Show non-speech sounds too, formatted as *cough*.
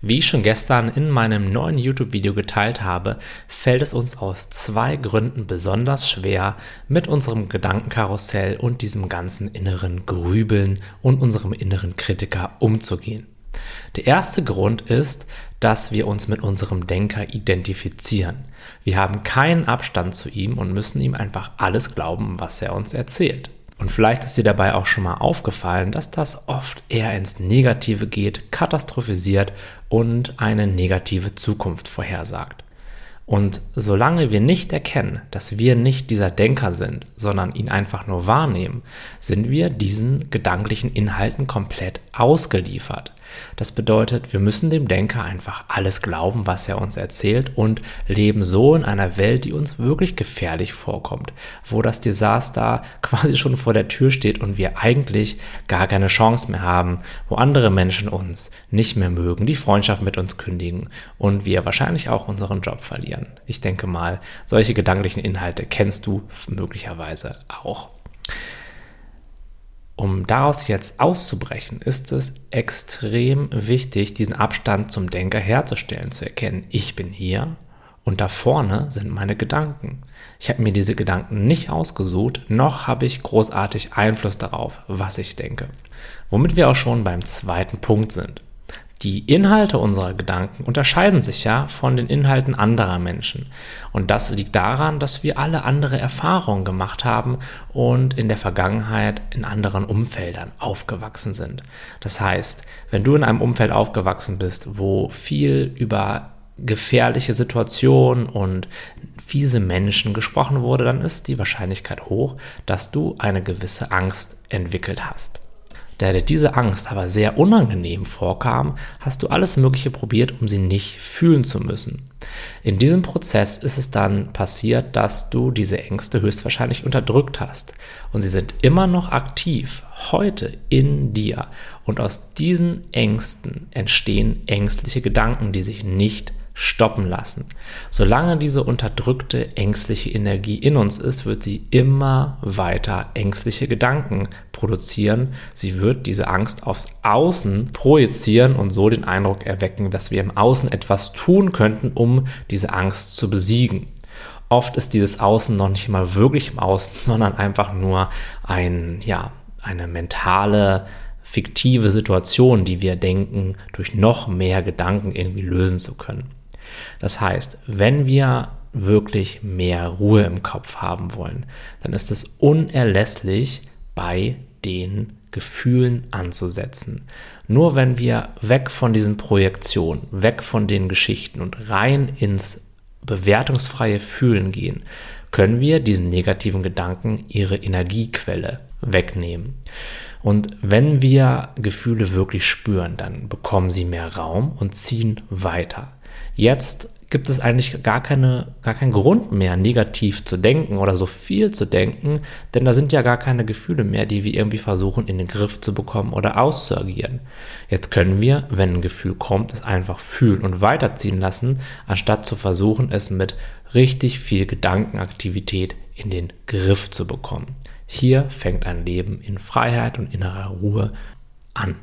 Wie ich schon gestern in meinem neuen YouTube-Video geteilt habe, fällt es uns aus zwei Gründen besonders schwer, mit unserem Gedankenkarussell und diesem ganzen inneren Grübeln und unserem inneren Kritiker umzugehen. Der erste Grund ist, dass wir uns mit unserem Denker identifizieren. Wir haben keinen Abstand zu ihm und müssen ihm einfach alles glauben, was er uns erzählt. Und vielleicht ist dir dabei auch schon mal aufgefallen, dass das oft eher ins Negative geht, katastrophisiert und eine negative Zukunft vorhersagt. Und solange wir nicht erkennen, dass wir nicht dieser Denker sind, sondern ihn einfach nur wahrnehmen, sind wir diesen gedanklichen Inhalten komplett ausgeliefert. Das bedeutet, wir müssen dem Denker einfach alles glauben, was er uns erzählt und leben so in einer Welt, die uns wirklich gefährlich vorkommt, wo das Desaster *laughs* quasi schon vor der Tür steht und wir eigentlich gar keine Chance mehr haben, wo andere Menschen uns nicht mehr mögen, die Freundschaft mit uns kündigen und wir wahrscheinlich auch unseren Job verlieren. Ich denke mal, solche gedanklichen Inhalte kennst du möglicherweise auch. Um daraus jetzt auszubrechen, ist es extrem wichtig, diesen Abstand zum Denker herzustellen, zu erkennen, ich bin hier und da vorne sind meine Gedanken. Ich habe mir diese Gedanken nicht ausgesucht, noch habe ich großartig Einfluss darauf, was ich denke. Womit wir auch schon beim zweiten Punkt sind. Die Inhalte unserer Gedanken unterscheiden sich ja von den Inhalten anderer Menschen. Und das liegt daran, dass wir alle andere Erfahrungen gemacht haben und in der Vergangenheit in anderen Umfeldern aufgewachsen sind. Das heißt, wenn du in einem Umfeld aufgewachsen bist, wo viel über gefährliche Situationen und fiese Menschen gesprochen wurde, dann ist die Wahrscheinlichkeit hoch, dass du eine gewisse Angst entwickelt hast da dir diese Angst aber sehr unangenehm vorkam, hast du alles Mögliche probiert, um sie nicht fühlen zu müssen. In diesem Prozess ist es dann passiert, dass du diese Ängste höchstwahrscheinlich unterdrückt hast. Und sie sind immer noch aktiv, heute in dir. Und aus diesen Ängsten entstehen ängstliche Gedanken, die sich nicht stoppen lassen. Solange diese unterdrückte ängstliche Energie in uns ist, wird sie immer weiter ängstliche Gedanken produzieren. Sie wird diese Angst aufs Außen projizieren und so den Eindruck erwecken, dass wir im Außen etwas tun könnten, um diese Angst zu besiegen. Oft ist dieses Außen noch nicht mal wirklich im Außen, *laughs* sondern einfach nur ein, ja, eine mentale fiktive Situation, die wir denken, durch noch mehr Gedanken irgendwie lösen zu können. Das heißt, wenn wir wirklich mehr Ruhe im Kopf haben wollen, dann ist es unerlässlich, bei den Gefühlen anzusetzen. Nur wenn wir weg von diesen Projektionen, weg von den Geschichten und rein ins bewertungsfreie Fühlen gehen, können wir diesen negativen Gedanken ihre Energiequelle wegnehmen. Und wenn wir Gefühle wirklich spüren, dann bekommen sie mehr Raum und ziehen weiter. Jetzt gibt es eigentlich gar, keine, gar keinen Grund mehr, negativ zu denken oder so viel zu denken, denn da sind ja gar keine Gefühle mehr, die wir irgendwie versuchen in den Griff zu bekommen oder auszuagieren. Jetzt können wir, wenn ein Gefühl kommt, es einfach fühlen und weiterziehen lassen, anstatt zu versuchen, es mit richtig viel Gedankenaktivität in den Griff zu bekommen. Hier fängt ein Leben in Freiheit und innerer Ruhe an.